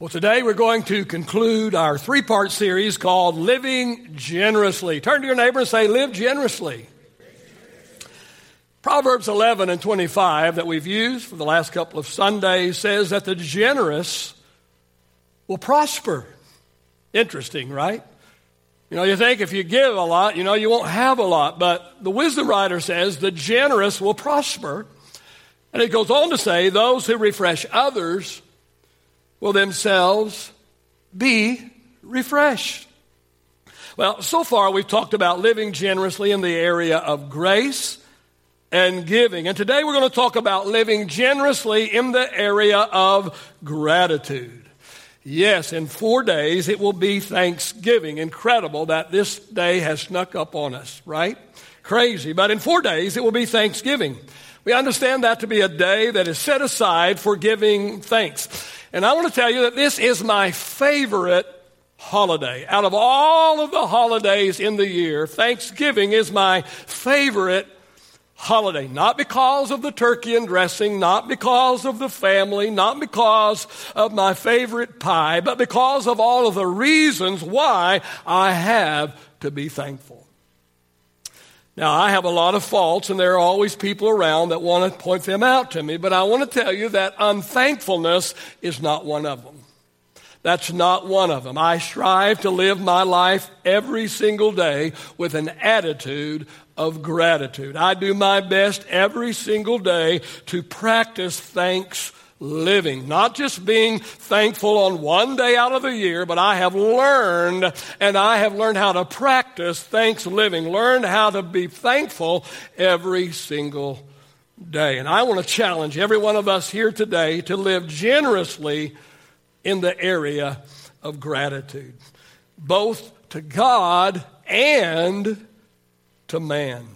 Well, today we're going to conclude our three part series called Living Generously. Turn to your neighbor and say, Live generously. Proverbs 11 and 25 that we've used for the last couple of Sundays says that the generous will prosper. Interesting, right? You know, you think if you give a lot, you know, you won't have a lot. But the wisdom writer says the generous will prosper. And it goes on to say, those who refresh others will themselves be refreshed. Well, so far we've talked about living generously in the area of grace and giving. And today we're going to talk about living generously in the area of gratitude. Yes, in four days it will be Thanksgiving. Incredible that this day has snuck up on us, right? Crazy. But in four days it will be Thanksgiving. We understand that to be a day that is set aside for giving thanks. And I want to tell you that this is my favorite holiday. Out of all of the holidays in the year, Thanksgiving is my favorite holiday. Not because of the turkey and dressing, not because of the family, not because of my favorite pie, but because of all of the reasons why I have to be thankful. Now, I have a lot of faults, and there are always people around that want to point them out to me, but I want to tell you that unthankfulness is not one of them. That's not one of them. I strive to live my life every single day with an attitude of gratitude. I do my best every single day to practice thanks living, not just being thankful on one day out of the year, but I have learned and I have learned how to practice thanks living, learned how to be thankful every single day. And I want to challenge every one of us here today to live generously in the area of gratitude, both to God and to man.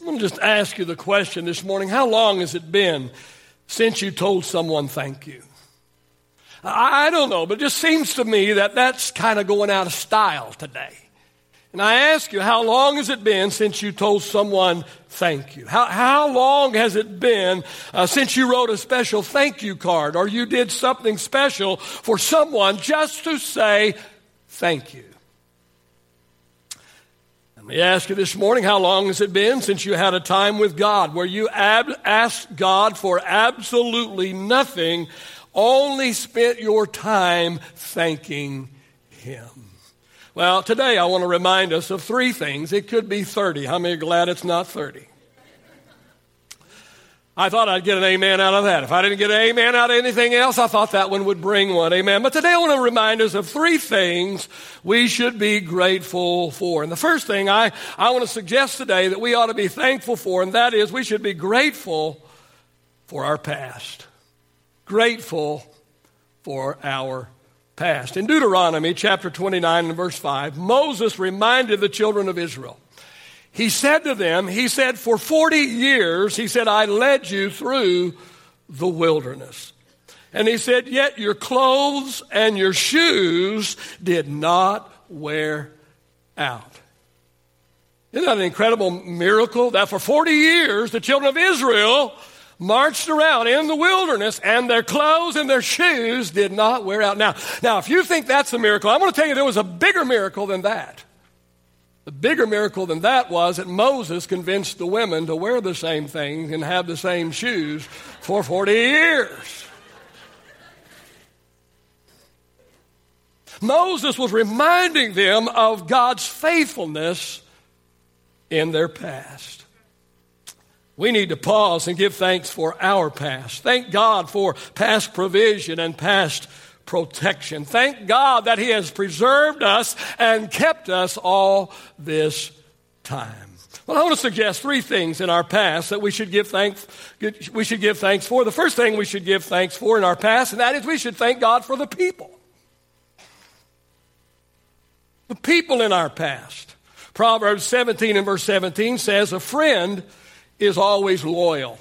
I'm going to just ask you the question this morning how long has it been since you told someone thank you? I don't know, but it just seems to me that that's kind of going out of style today. And I ask you, how long has it been since you told someone thank you? How, how long has it been uh, since you wrote a special thank you card or you did something special for someone just to say thank you? Let me ask you this morning how long has it been since you had a time with God where you ab- asked God for absolutely nothing, only spent your time thanking Him? Well, today I want to remind us of three things. It could be 30. How many are glad it's not 30? I thought I'd get an amen out of that. If I didn't get an amen out of anything else, I thought that one would bring one. Amen. But today I want to remind us of three things we should be grateful for. And the first thing I, I want to suggest today that we ought to be thankful for, and that is we should be grateful for our past. Grateful for our past. In Deuteronomy chapter 29 and verse 5, Moses reminded the children of Israel he said to them, He said, For 40 years, He said, I led you through the wilderness. And He said, Yet your clothes and your shoes did not wear out. Isn't that an incredible miracle? That for 40 years, the children of Israel marched around in the wilderness and their clothes and their shoes did not wear out. Now, now, if you think that's a miracle, I'm going to tell you there was a bigger miracle than that. The bigger miracle than that was that Moses convinced the women to wear the same thing and have the same shoes for 40 years. Moses was reminding them of God's faithfulness in their past. We need to pause and give thanks for our past. Thank God for past provision and past protection. Thank God that He has preserved us and kept us all this time. Well, I want to suggest three things in our past that we should give thanks, we should give thanks for. The first thing we should give thanks for in our past, and that is we should thank God for the people. The people in our past. Proverbs 17 and verse 17 says, A friend is always loyal,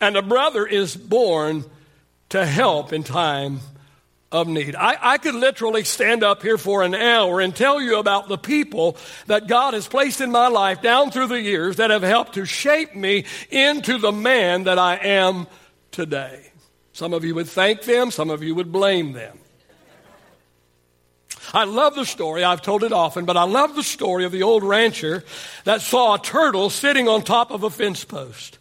and a brother is born to help in time of need. I, I, could literally stand up here for an hour and tell you about the people that God has placed in my life down through the years that have helped to shape me into the man that I am today. Some of you would thank them, some of you would blame them. I love the story, I've told it often, but I love the story of the old rancher that saw a turtle sitting on top of a fence post.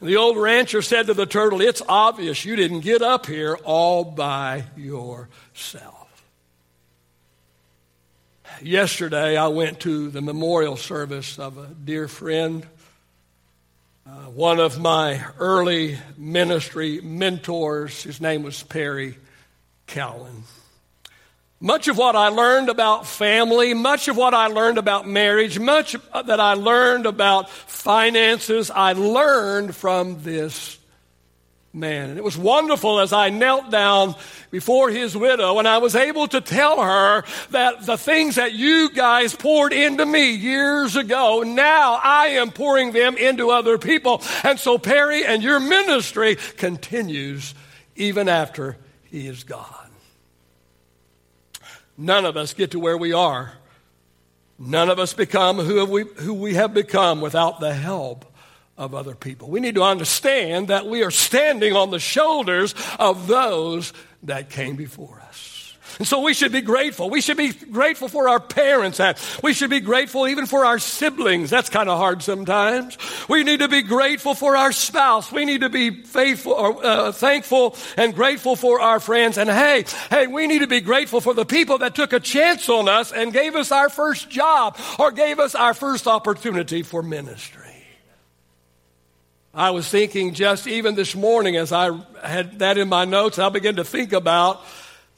And the old rancher said to the turtle, It's obvious you didn't get up here all by yourself. Yesterday, I went to the memorial service of a dear friend, uh, one of my early ministry mentors. His name was Perry Cowan. Much of what I learned about family, much of what I learned about marriage, much that I learned about finances, I learned from this man. And it was wonderful as I knelt down before his widow and I was able to tell her that the things that you guys poured into me years ago, now I am pouring them into other people. And so Perry and your ministry continues even after he is gone. None of us get to where we are. None of us become who we, who we have become without the help of other people. We need to understand that we are standing on the shoulders of those that came before us. And so we should be grateful. We should be grateful for our parents. We should be grateful even for our siblings. That's kind of hard sometimes. We need to be grateful for our spouse. We need to be faithful, or, uh, thankful and grateful for our friends. And hey, hey, we need to be grateful for the people that took a chance on us and gave us our first job or gave us our first opportunity for ministry. I was thinking just even this morning as I had that in my notes, I began to think about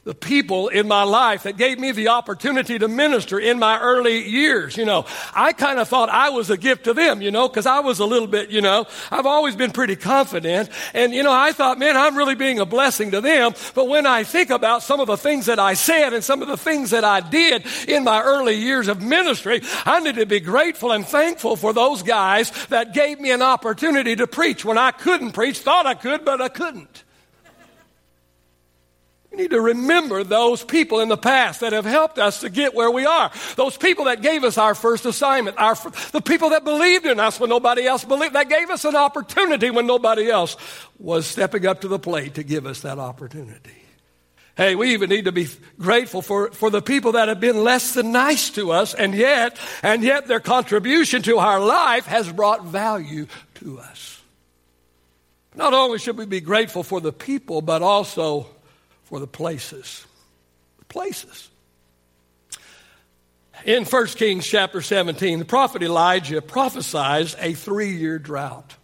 the people in my life that gave me the opportunity to minister in my early years. You know, I kind of thought I was a gift to them, you know, because I was a little bit, you know, I've always been pretty confident. And, you know, I thought, man, I'm really being a blessing to them. But when I think about some of the things that I said and some of the things that I did in my early years of ministry, I need to be grateful and thankful for those guys that gave me an opportunity to preach when I couldn't preach, thought I could, but I couldn't. Need to remember those people in the past that have helped us to get where we are. Those people that gave us our first assignment. Our, the people that believed in us when nobody else believed. That gave us an opportunity when nobody else was stepping up to the plate to give us that opportunity. Hey, we even need to be grateful for, for the people that have been less than nice to us, and yet, and yet their contribution to our life has brought value to us. Not only should we be grateful for the people, but also for the places. The places. In 1 Kings chapter 17, the prophet Elijah prophesied a three year drought.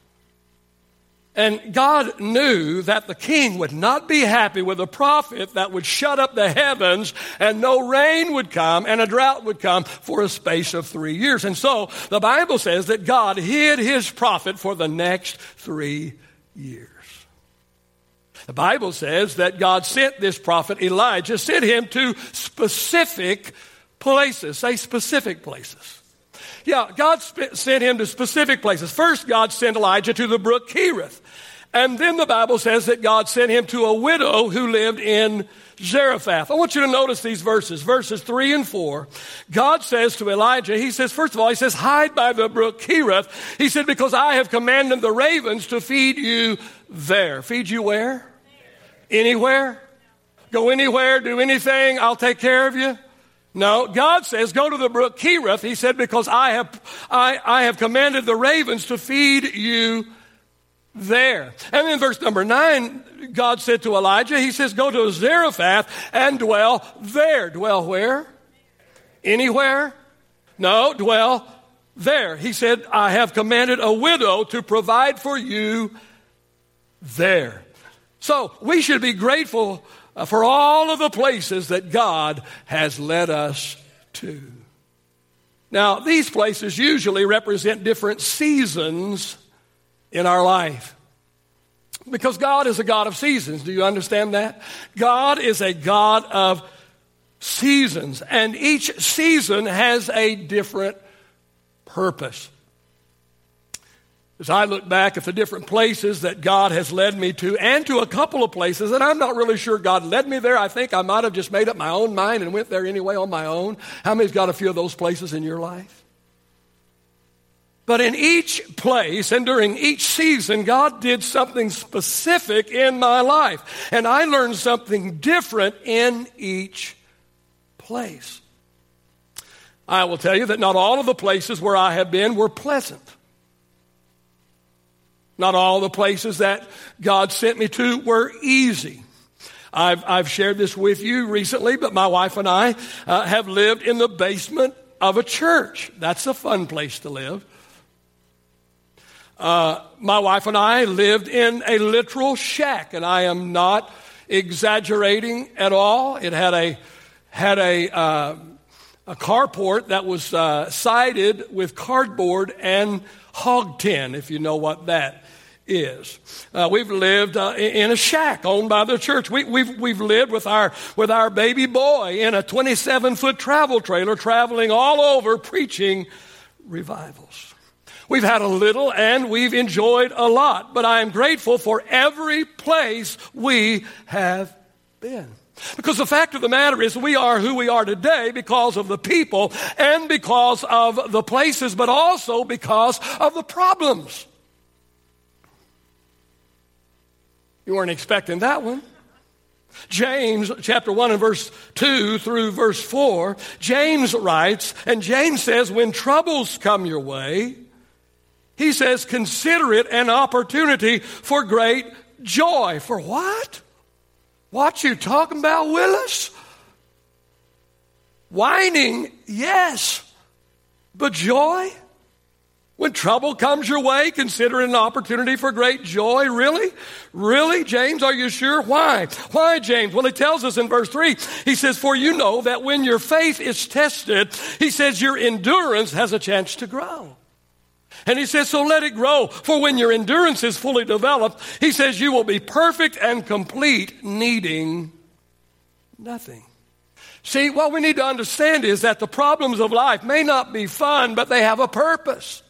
And God knew that the king would not be happy with a prophet that would shut up the heavens and no rain would come and a drought would come for a space of three years. And so the Bible says that God hid his prophet for the next three years. The Bible says that God sent this prophet Elijah, sent him to specific places. Say specific places. Yeah, God sp- sent him to specific places. First, God sent Elijah to the brook Kerith. And then the Bible says that God sent him to a widow who lived in Zarephath. I want you to notice these verses, verses three and four. God says to Elijah, He says, first of all, He says, hide by the brook Kerith. He said, because I have commanded the ravens to feed you there. Feed you where? Anywhere? Go anywhere, do anything, I'll take care of you. No, God says, go to the brook Kerith. He said, because I have, I, I have commanded the ravens to feed you there. And in verse number nine, God said to Elijah, He says, go to Zarephath and dwell there. Dwell where? Anywhere? No, dwell there. He said, I have commanded a widow to provide for you there. So we should be grateful uh, for all of the places that God has led us to. Now, these places usually represent different seasons in our life. Because God is a God of seasons. Do you understand that? God is a God of seasons, and each season has a different purpose. As I look back at the different places that God has led me to, and to a couple of places, and I'm not really sure God led me there. I think I might have just made up my own mind and went there anyway on my own. How many's got a few of those places in your life? But in each place and during each season, God did something specific in my life. And I learned something different in each place. I will tell you that not all of the places where I have been were pleasant. Not all the places that God sent me to were easy. I've, I've shared this with you recently, but my wife and I uh, have lived in the basement of a church. That's a fun place to live. Uh, my wife and I lived in a literal shack, and I am not exaggerating at all. It had a had a uh, a carport that was uh, sided with cardboard and hog tin, if you know what that is. Uh, we've lived uh, in a shack owned by the church. We, have we've, we've lived with our, with our baby boy in a 27 foot travel trailer traveling all over preaching revivals. We've had a little and we've enjoyed a lot, but I am grateful for every place we have been. Because the fact of the matter is, we are who we are today because of the people and because of the places, but also because of the problems. You weren't expecting that one. James chapter 1 and verse 2 through verse 4, James writes, and James says, when troubles come your way, he says, consider it an opportunity for great joy. For what? What you talking about, Willis? Whining, yes. But joy? When trouble comes your way, consider it an opportunity for great joy. Really? Really? James, are you sure? Why? Why, James? Well, he tells us in verse 3, he says, For you know that when your faith is tested, he says, your endurance has a chance to grow. And he says, so let it grow. For when your endurance is fully developed, he says, you will be perfect and complete, needing nothing. See, what we need to understand is that the problems of life may not be fun, but they have a purpose.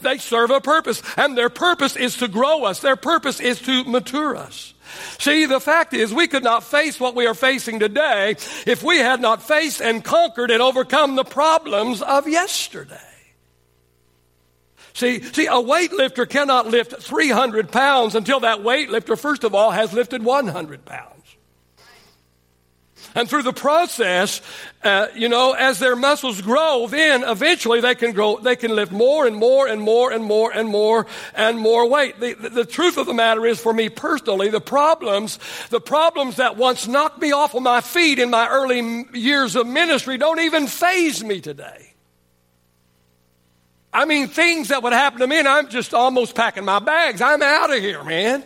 They serve a purpose, and their purpose is to grow us. Their purpose is to mature us. See, the fact is, we could not face what we are facing today if we had not faced and conquered and overcome the problems of yesterday. See, see, a weightlifter cannot lift 300 pounds until that weightlifter, first of all, has lifted 100 pounds. And through the process, uh, you know, as their muscles grow, then eventually they can grow, they can lift more and more and more and more and more and more weight. The, the, the truth of the matter is, for me personally, the problems, the problems that once knocked me off of my feet in my early years of ministry don't even faze me today. I mean, things that would happen to me, and I'm just almost packing my bags. I'm out of here, man.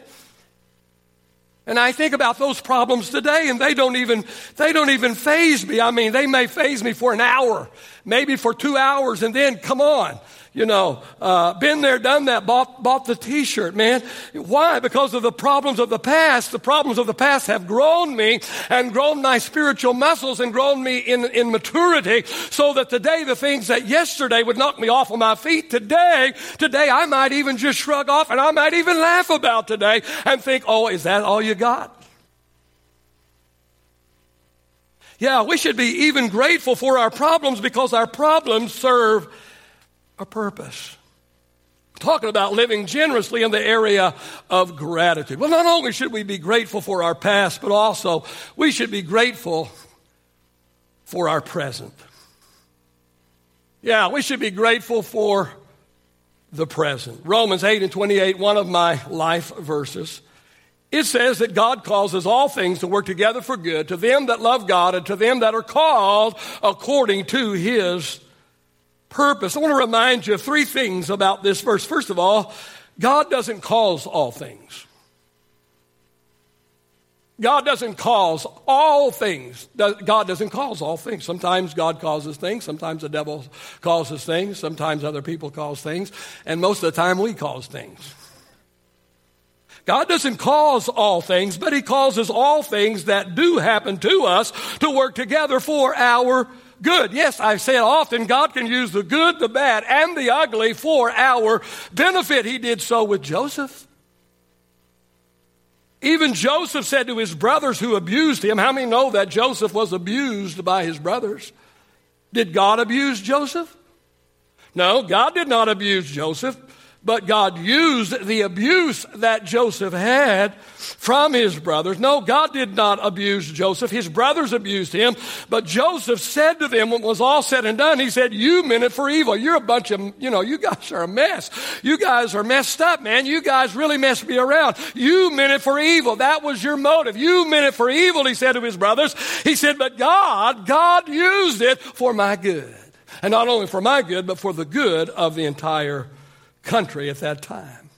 And I think about those problems today, and they don't even they don't even faze me. I mean, they may faze me for an hour, maybe for two hours, and then come on you know, uh, been there, done that, bought, bought the t-shirt, man. Why? Because of the problems of the past. The problems of the past have grown me and grown my spiritual muscles and grown me in, in maturity so that today the things that yesterday would knock me off of my feet, today, today I might even just shrug off and I might even laugh about today and think, oh, is that all you got? Yeah, we should be even grateful for our problems because our problems serve a purpose. Talking about living generously in the area of gratitude. Well, not only should we be grateful for our past, but also we should be grateful for our present. Yeah, we should be grateful for the present. Romans 8 and 28, one of my life verses. It says that God causes all things to work together for good to them that love God and to them that are called according to his purpose. I want to remind you of three things about this verse. First of all, God doesn't cause all things. God doesn't cause all things. God doesn't cause all things. Sometimes God causes things. Sometimes the devil causes things. Sometimes other people cause things. And most of the time we cause things. God doesn't cause all things, but He causes all things that do happen to us to work together for our good. Yes, I say it often, God can use the good, the bad, and the ugly for our benefit. He did so with Joseph. Even Joseph said to his brothers who abused him, how many know that Joseph was abused by his brothers? Did God abuse Joseph? No, God did not abuse Joseph. But God used the abuse that Joseph had from his brothers. No, God did not abuse Joseph. His brothers abused him. But Joseph said to them when it was all said and done, he said, You meant it for evil. You're a bunch of, you know, you guys are a mess. You guys are messed up, man. You guys really messed me around. You meant it for evil. That was your motive. You meant it for evil, he said to his brothers. He said, But God, God used it for my good. And not only for my good, but for the good of the entire country at that time.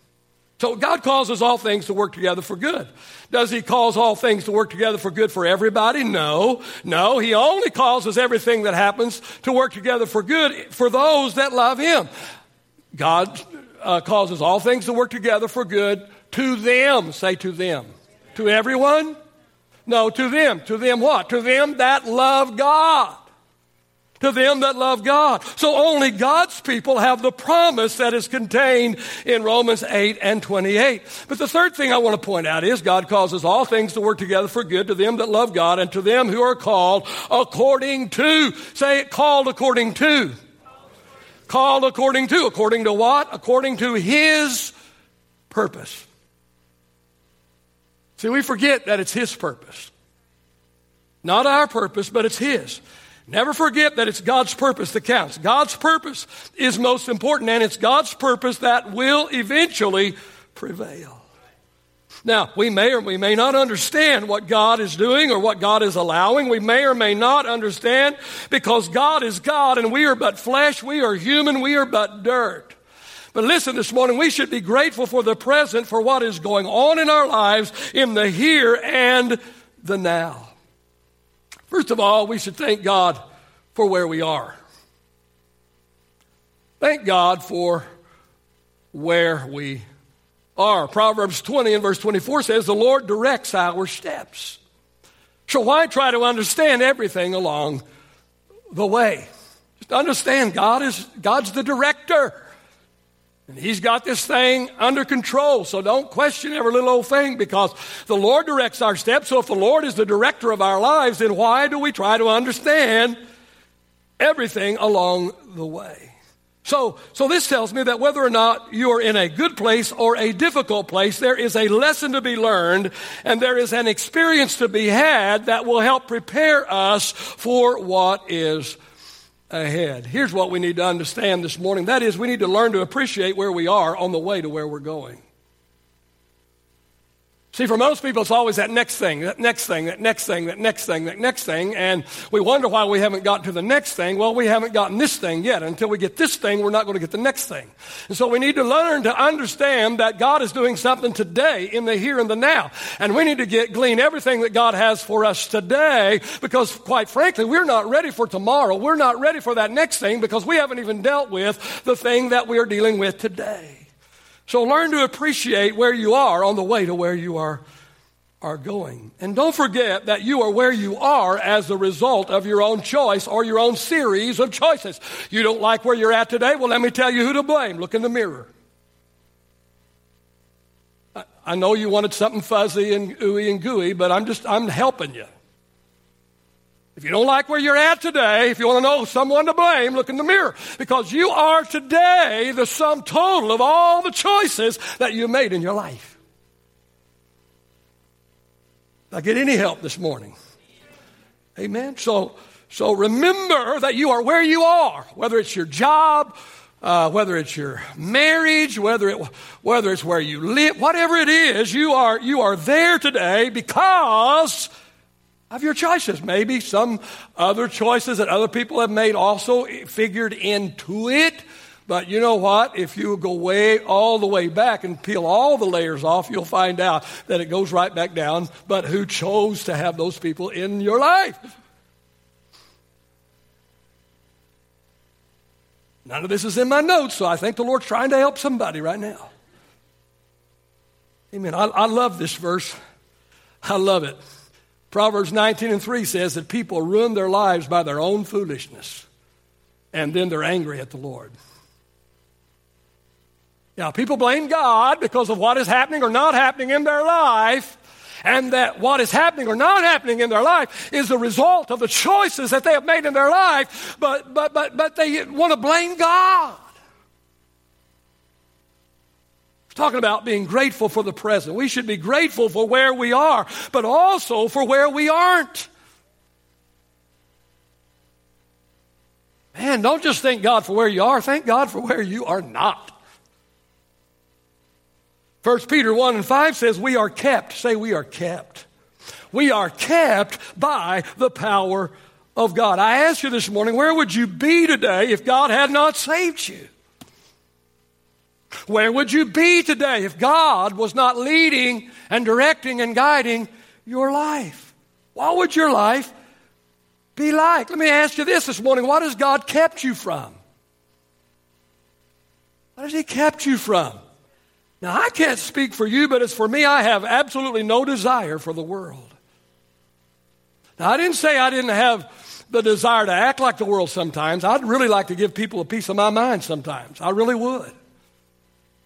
So God causes all things to work together for good. Does he cause all things to work together for good for everybody? No. No, he only causes everything that happens to work together for good for those that love him. God uh, causes all things to work together for good to them. Say to them. To everyone? No, to them. To them what? To them that love God to them that love God. So only God's people have the promise that is contained in Romans 8 and 28. But the third thing I want to point out is God causes all things to work together for good to them that love God and to them who are called according to. Say it, called according to. Called according to. According to what? According to His purpose. See, we forget that it's His purpose. Not our purpose, but it's His. Never forget that it's God's purpose that counts. God's purpose is most important, and it's God's purpose that will eventually prevail. Now, we may or we may not understand what God is doing or what God is allowing. We may or may not understand because God is God and we are but flesh, we are human, we are but dirt. But listen, this morning we should be grateful for the present, for what is going on in our lives in the here and the now. First of all, we should thank God for where we are. Thank God for where we are. Proverbs 20 and verse 24 says, The Lord directs our steps. So why try to understand everything along the way? Just understand God is God's the director. And he's got this thing under control. So don't question every little old thing because the Lord directs our steps. So if the Lord is the director of our lives, then why do we try to understand everything along the way? So, so this tells me that whether or not you are in a good place or a difficult place, there is a lesson to be learned and there is an experience to be had that will help prepare us for what is ahead. Here's what we need to understand this morning that is, we need to learn to appreciate where we are on the way to where we're going. See, for most people, it's always that next thing, that next thing, that next thing, that next thing, that next thing. And we wonder why we haven't gotten to the next thing. Well, we haven't gotten this thing yet. Until we get this thing, we're not going to get the next thing. And so we need to learn to understand that God is doing something today in the here and the now. And we need to get, glean everything that God has for us today because, quite frankly, we're not ready for tomorrow. We're not ready for that next thing because we haven't even dealt with the thing that we are dealing with today. So learn to appreciate where you are on the way to where you are, are going. And don't forget that you are where you are as a result of your own choice or your own series of choices. You don't like where you're at today? Well, let me tell you who to blame. Look in the mirror. I know you wanted something fuzzy and ooey and gooey, but I'm just, I'm helping you. If you don't like where you're at today, if you want to know someone to blame, look in the mirror. Because you are today the sum total of all the choices that you made in your life. Did I get any help this morning? Amen. So, so remember that you are where you are, whether it's your job, uh, whether it's your marriage, whether it, whether it's where you live, whatever it is, you are you are there today because of your choices. Maybe some other choices that other people have made also figured into it. But you know what? If you go way all the way back and peel all the layers off, you'll find out that it goes right back down. But who chose to have those people in your life? None of this is in my notes, so I think the Lord's trying to help somebody right now. Amen. I, I love this verse. I love it. Proverbs 19 and 3 says that people ruin their lives by their own foolishness, and then they're angry at the Lord. Now, people blame God because of what is happening or not happening in their life, and that what is happening or not happening in their life is the result of the choices that they have made in their life, but, but, but, but they want to blame God. Talking about being grateful for the present. We should be grateful for where we are, but also for where we aren't. Man, don't just thank God for where you are, thank God for where you are not. 1 Peter 1 and 5 says, We are kept. Say, we are kept. We are kept by the power of God. I ask you this morning, where would you be today if God had not saved you? Where would you be today if God was not leading and directing and guiding your life? What would your life be like? Let me ask you this this morning. What has God kept you from? What has He kept you from? Now, I can't speak for you, but as for me, I have absolutely no desire for the world. Now, I didn't say I didn't have the desire to act like the world sometimes. I'd really like to give people a piece of my mind sometimes. I really would.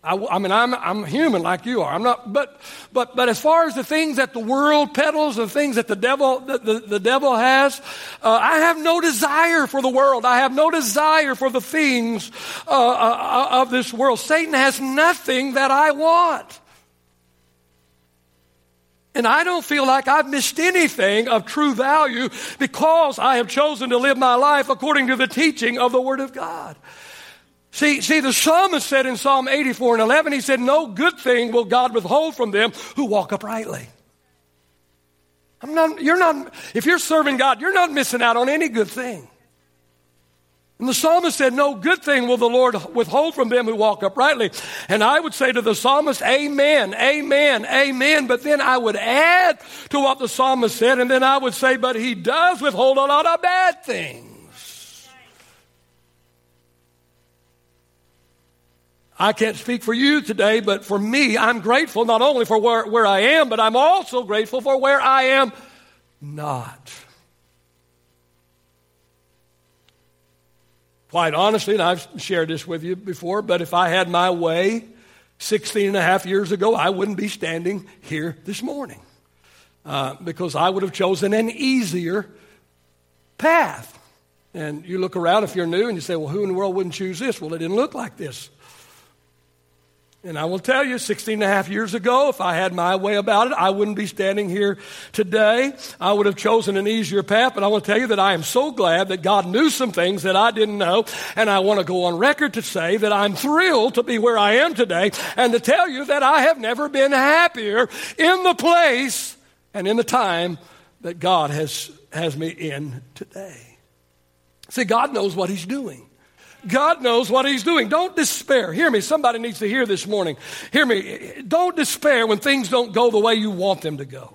I, I, mean, I'm, I'm human like you are. I'm not, but, but, but as far as the things that the world peddles, the things that the devil, the, the, the devil has, uh, I have no desire for the world. I have no desire for the things uh, uh, of this world. Satan has nothing that I want. And I don't feel like I've missed anything of true value because I have chosen to live my life according to the teaching of the Word of God. See, see, the psalmist said in Psalm 84 and 11, he said, No good thing will God withhold from them who walk uprightly. I'm not, you're not, if you're serving God, you're not missing out on any good thing. And the psalmist said, No good thing will the Lord withhold from them who walk uprightly. And I would say to the psalmist, Amen, amen, amen. But then I would add to what the psalmist said, and then I would say, But he does withhold a lot of bad things. I can't speak for you today, but for me, I'm grateful not only for where, where I am, but I'm also grateful for where I am not. Quite honestly, and I've shared this with you before, but if I had my way 16 and a half years ago, I wouldn't be standing here this morning uh, because I would have chosen an easier path. And you look around if you're new and you say, well, who in the world wouldn't choose this? Well, it didn't look like this. And I will tell you, 16 and a half years ago, if I had my way about it, I wouldn't be standing here today. I would have chosen an easier path, but I want to tell you that I am so glad that God knew some things that I didn't know. And I want to go on record to say that I'm thrilled to be where I am today and to tell you that I have never been happier in the place and in the time that God has, has me in today. See, God knows what He's doing. God knows what He's doing. Don't despair. Hear me. Somebody needs to hear this morning. Hear me. Don't despair when things don't go the way you want them to go.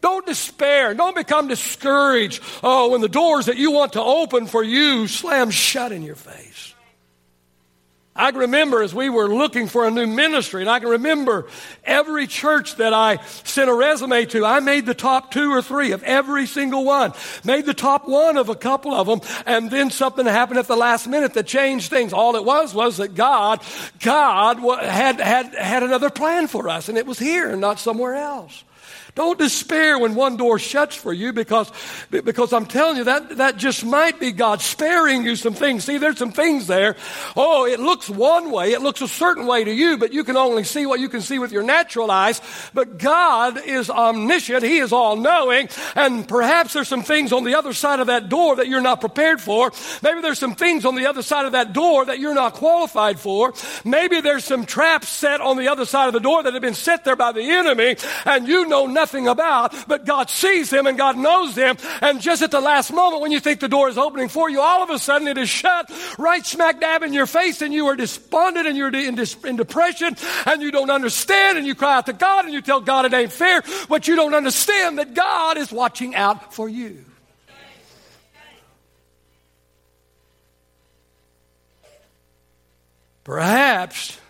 Don't despair. Don't become discouraged. Oh, when the doors that you want to open for you slam shut in your face. I can remember as we were looking for a new ministry, and I can remember every church that I sent a resume to, I made the top two or three of every single one. Made the top one of a couple of them, and then something happened at the last minute that changed things. All it was was that God, God had, had, had another plan for us, and it was here and not somewhere else. Don't despair when one door shuts for you because, because I'm telling you that, that just might be God sparing you some things. See, there's some things there. Oh, it looks one way. It looks a certain way to you, but you can only see what you can see with your natural eyes. But God is omniscient. He is all knowing. And perhaps there's some things on the other side of that door that you're not prepared for. Maybe there's some things on the other side of that door that you're not qualified for. Maybe there's some traps set on the other side of the door that have been set there by the enemy and you know nothing about, but God sees them and God knows them. And just at the last moment when you think the door is opening for you, all of a sudden it is shut right smack dab in your face and you are despondent and you're in, in depression and you don't understand and you cry out to God and you tell God it ain't fair, but you don't understand that God is watching out for you. Perhaps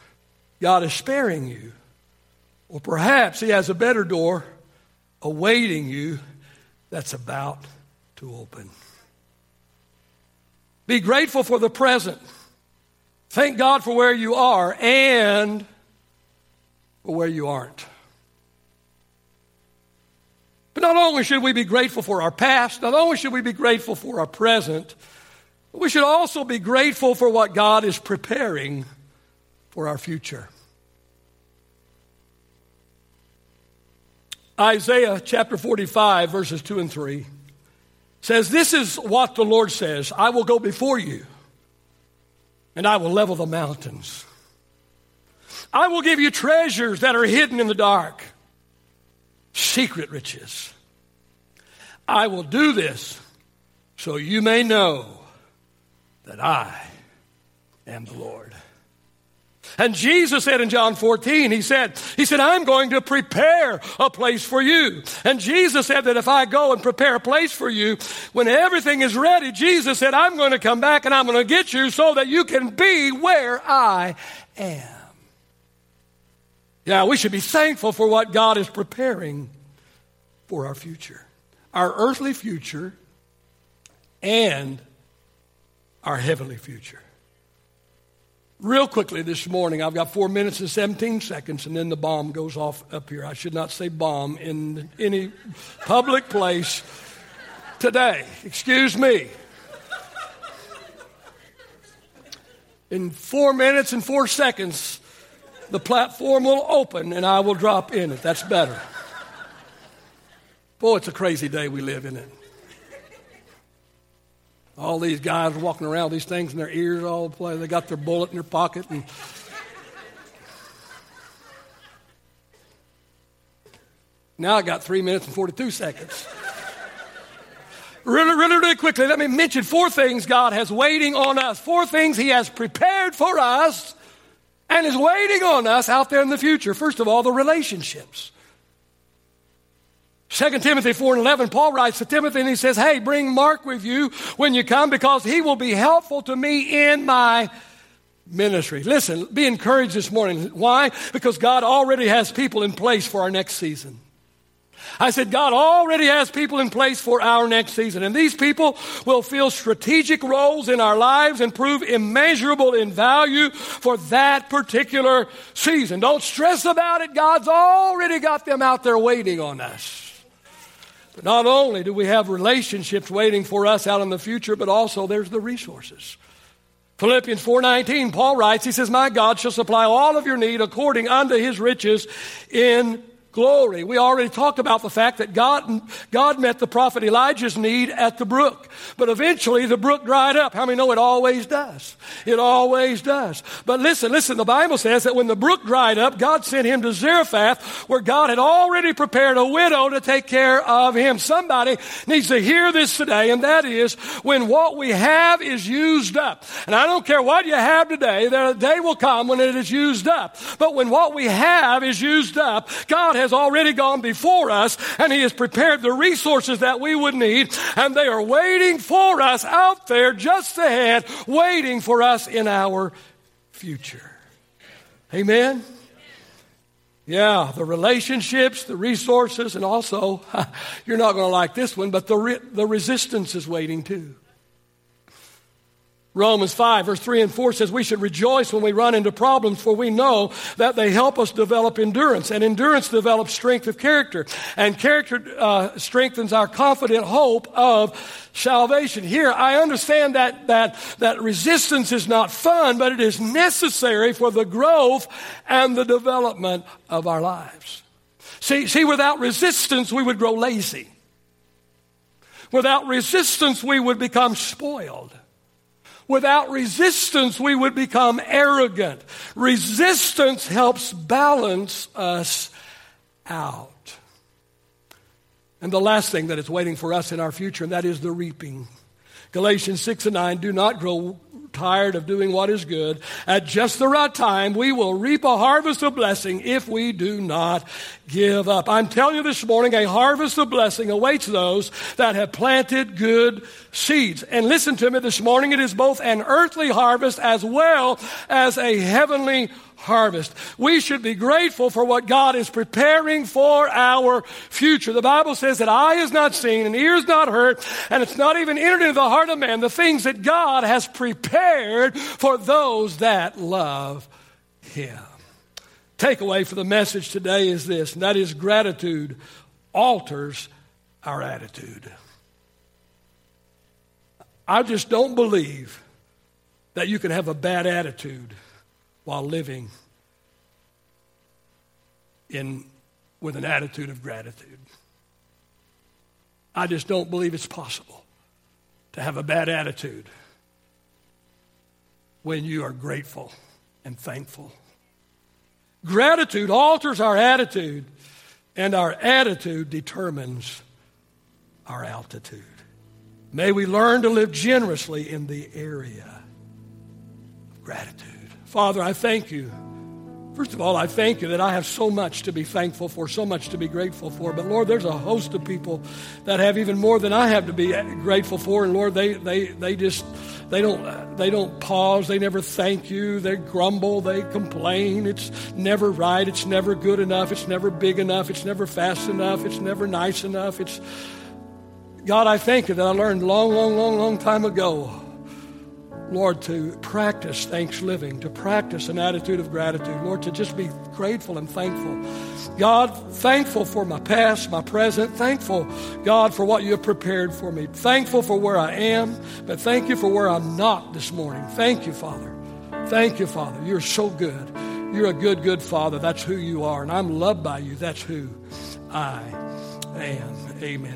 God is sparing you. Or perhaps He has a better door awaiting you that's about to open. Be grateful for the present. Thank God for where you are and for where you aren't. But not only should we be grateful for our past, not only should we be grateful for our present, but we should also be grateful for what God is preparing for our future. Isaiah chapter 45, verses 2 and 3 says, This is what the Lord says I will go before you and I will level the mountains. I will give you treasures that are hidden in the dark, secret riches. I will do this so you may know that I am the Lord. And Jesus said in John 14, he said, he said, I'm going to prepare a place for you. And Jesus said that if I go and prepare a place for you, when everything is ready, Jesus said, I'm going to come back and I'm going to get you so that you can be where I am. Yeah, we should be thankful for what God is preparing for our future. Our earthly future and our heavenly future. Real quickly this morning, I've got four minutes and 17 seconds, and then the bomb goes off up here. I should not say bomb in any public place today. Excuse me. In four minutes and four seconds, the platform will open and I will drop in it. That's better. Boy, it's a crazy day we live in it. All these guys walking around these things in their ears all the place. They got their bullet in their pocket and Now I got three minutes and 42 seconds. really, really, really quickly, let me mention four things God has waiting on us. Four things He has prepared for us and is waiting on us out there in the future. First of all, the relationships. 2 Timothy 4 and 11, Paul writes to Timothy and he says, Hey, bring Mark with you when you come because he will be helpful to me in my ministry. Listen, be encouraged this morning. Why? Because God already has people in place for our next season. I said, God already has people in place for our next season. And these people will fill strategic roles in our lives and prove immeasurable in value for that particular season. Don't stress about it. God's already got them out there waiting on us. But not only do we have relationships waiting for us out in the future, but also there's the resources. Philippians 4:19 Paul writes he says my God shall supply all of your need according unto his riches in glory. We already talked about the fact that God, God met the prophet Elijah's need at the brook. But eventually the brook dried up. How many know it always does? It always does. But listen, listen, the Bible says that when the brook dried up, God sent him to Zarephath where God had already prepared a widow to take care of him. Somebody needs to hear this today, and that is when what we have is used up. And I don't care what you have today, there a day will come when it is used up. But when what we have is used up, God has has already gone before us and He has prepared the resources that we would need, and they are waiting for us out there just ahead, waiting for us in our future. Amen? Yeah, the relationships, the resources, and also, you're not going to like this one, but the, re- the resistance is waiting too. Romans 5, verse 3 and 4 says, We should rejoice when we run into problems, for we know that they help us develop endurance. And endurance develops strength of character. And character uh, strengthens our confident hope of salvation. Here, I understand that, that, that resistance is not fun, but it is necessary for the growth and the development of our lives. See, see without resistance, we would grow lazy. Without resistance, we would become spoiled. Without resistance, we would become arrogant. Resistance helps balance us out. And the last thing that is waiting for us in our future, and that is the reaping. Galatians 6 and 9 do not grow tired of doing what is good. At just the right time, we will reap a harvest of blessing if we do not give up. I'm telling you this morning, a harvest of blessing awaits those that have planted good seeds. And listen to me this morning, it is both an earthly harvest as well as a heavenly harvest. We should be grateful for what God is preparing for our future. The Bible says that eye is not seen and ear is not heard, and it's not even entered into the heart of man the things that God has prepared for those that love Him. Takeaway for the message today is this, and that is gratitude alters our attitude. I just don't believe that you can have a bad attitude while living in with an attitude of gratitude. I just don't believe it's possible to have a bad attitude when you are grateful and thankful. Gratitude alters our attitude, and our attitude determines our altitude. May we learn to live generously in the area of gratitude. Father, I thank you. First of all, I thank you that I have so much to be thankful for, so much to be grateful for. But Lord, there's a host of people that have even more than I have to be grateful for. And Lord, they, they, they just they don't, they don't pause. They never thank you. They grumble. They complain. It's never right. It's never good enough. It's never big enough. It's never fast enough. It's never nice enough. It's, God, I thank you that I learned long, long, long, long time ago Lord, to practice thanks living, to practice an attitude of gratitude, Lord, to just be grateful and thankful. God, thankful for my past, my present, thankful, God, for what you have prepared for me, thankful for where I am, but thank you for where I'm not this morning. Thank you, Father. Thank you, Father. You're so good. You're a good, good Father. That's who you are. And I'm loved by you. That's who I am. Amen.